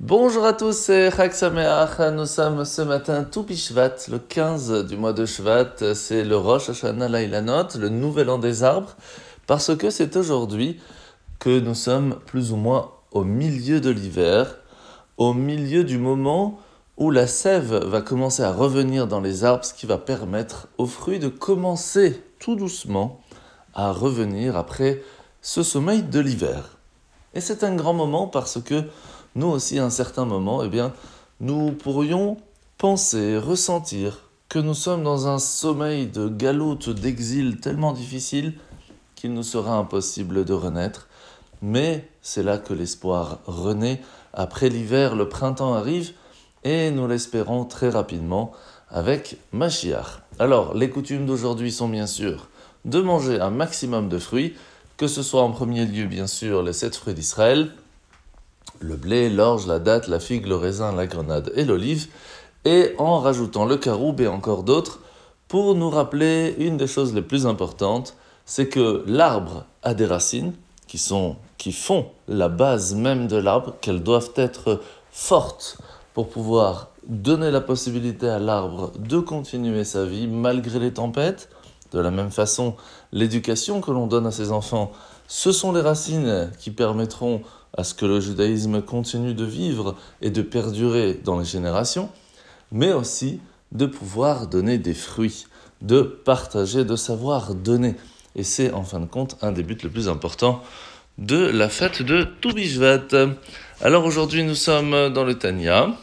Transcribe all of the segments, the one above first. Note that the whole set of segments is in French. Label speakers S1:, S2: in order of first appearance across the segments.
S1: Bonjour à tous, c'est Chag Sameach. Nous sommes ce matin tout Bishvat, le 15 du mois de Shvat. C'est le Rosh Hashanah Lailanot, le nouvel an des arbres, parce que c'est aujourd'hui que nous sommes plus ou moins au milieu de l'hiver, au milieu du moment où la sève va commencer à revenir dans les arbres, ce qui va permettre aux fruits de commencer tout doucement à revenir après ce sommeil de l'hiver. Et c'est un grand moment parce que nous aussi, à un certain moment, eh bien, nous pourrions penser, ressentir que nous sommes dans un sommeil de galoute, d'exil tellement difficile qu'il nous sera impossible de renaître. Mais c'est là que l'espoir renaît. Après l'hiver, le printemps arrive et nous l'espérons très rapidement avec Mashiach. Alors, les coutumes d'aujourd'hui sont bien sûr de manger un maximum de fruits, que ce soit en premier lieu, bien sûr, les sept fruits d'Israël, le blé, l'orge, la date, la figue, le raisin, la grenade et l'olive, et en rajoutant le caroube et encore d'autres, pour nous rappeler une des choses les plus importantes, c'est que l'arbre a des racines qui, sont, qui font la base même de l'arbre, qu'elles doivent être fortes pour pouvoir donner la possibilité à l'arbre de continuer sa vie malgré les tempêtes. De la même façon, l'éducation que l'on donne à ses enfants, ce sont les racines qui permettront à ce que le judaïsme continue de vivre et de perdurer dans les générations, mais aussi de pouvoir donner des fruits, de partager, de savoir donner. Et c'est en fin de compte un des buts les plus importants de la fête de Toubishvat. Alors aujourd'hui nous sommes dans le Tanya,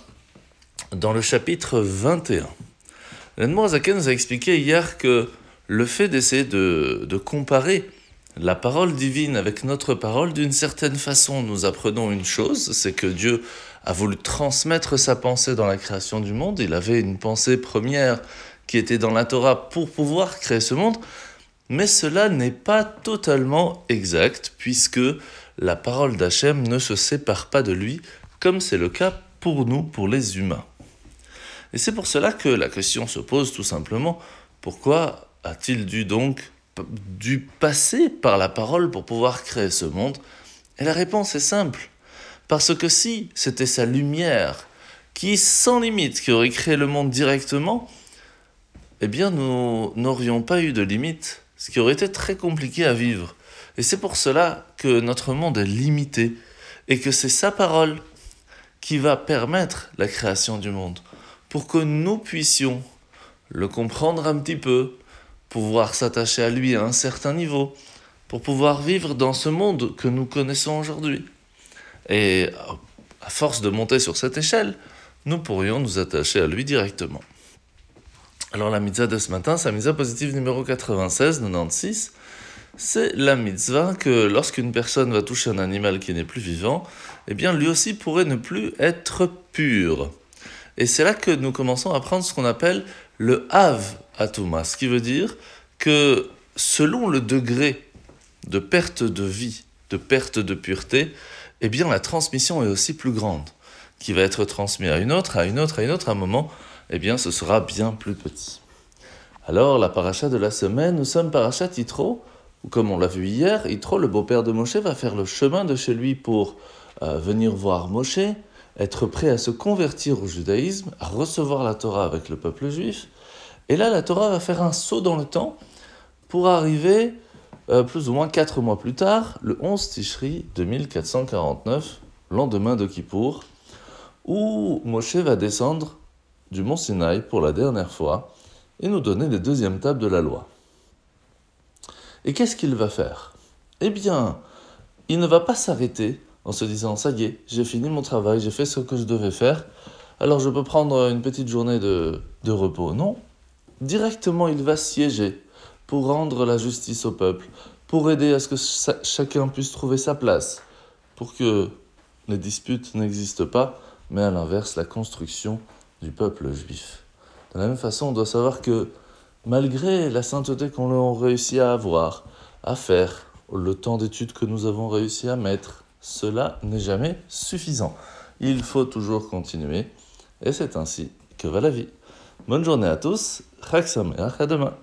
S1: dans le chapitre 21. L'Anne Zaken nous a expliqué hier que le fait d'essayer de, de comparer la parole divine avec notre parole, d'une certaine façon, nous apprenons une chose, c'est que Dieu a voulu transmettre sa pensée dans la création du monde. Il avait une pensée première qui était dans la Torah pour pouvoir créer ce monde, mais cela n'est pas totalement exact, puisque la parole d'Hachem ne se sépare pas de lui, comme c'est le cas pour nous, pour les humains. Et c'est pour cela que la question se pose tout simplement, pourquoi a-t-il dû donc dû passer par la parole pour pouvoir créer ce monde Et la réponse est simple. Parce que si c'était sa lumière qui, sans limite, qui aurait créé le monde directement, eh bien nous n'aurions pas eu de limite, ce qui aurait été très compliqué à vivre. Et c'est pour cela que notre monde est limité, et que c'est sa parole qui va permettre la création du monde, pour que nous puissions le comprendre un petit peu, pouvoir s'attacher à lui à un certain niveau, pour pouvoir vivre dans ce monde que nous connaissons aujourd'hui. Et à force de monter sur cette échelle, nous pourrions nous attacher à lui directement. Alors la mitzvah de ce matin, la mitzvah positive numéro 96, 96. C'est la mitzvah que lorsqu'une personne va toucher un animal qui n'est plus vivant, eh bien lui aussi pourrait ne plus être pur. Et c'est là que nous commençons à prendre ce qu'on appelle le Hav Atuma, ce qui veut dire que selon le degré de perte de vie, de perte de pureté, eh bien la transmission est aussi plus grande, qui va être transmise à une autre, à une autre, à une autre, à un moment, eh bien ce sera bien plus petit. Alors la paracha de la semaine, nous sommes paracha Yitro, où comme on l'a vu hier, Yitro, le beau-père de Moshe, va faire le chemin de chez lui pour euh, venir voir Moshe, être prêt à se convertir au judaïsme, à recevoir la Torah avec le peuple juif, et là, la Torah va faire un saut dans le temps pour arriver euh, plus ou moins quatre mois plus tard, le 11 Tishri 2449, lendemain de Kippour, où Moshe va descendre du mont Sinaï pour la dernière fois et nous donner les deuxièmes tables de la loi. Et qu'est-ce qu'il va faire? Eh bien, il ne va pas s'arrêter en se disant ça y est, j'ai fini mon travail, j'ai fait ce que je devais faire, alors je peux prendre une petite journée de, de repos. Non, directement il va siéger pour rendre la justice au peuple, pour aider à ce que chacun puisse trouver sa place, pour que les disputes n'existent pas, mais à l'inverse la construction du peuple juif. De la même façon, on doit savoir que malgré la sainteté qu'on a réussi à avoir, à faire, le temps d'études que nous avons réussi à mettre, cela n'est jamais suffisant. Il faut toujours continuer, et c'est ainsi que va la vie. Bonne journée à tous, Chag Sameach, à demain.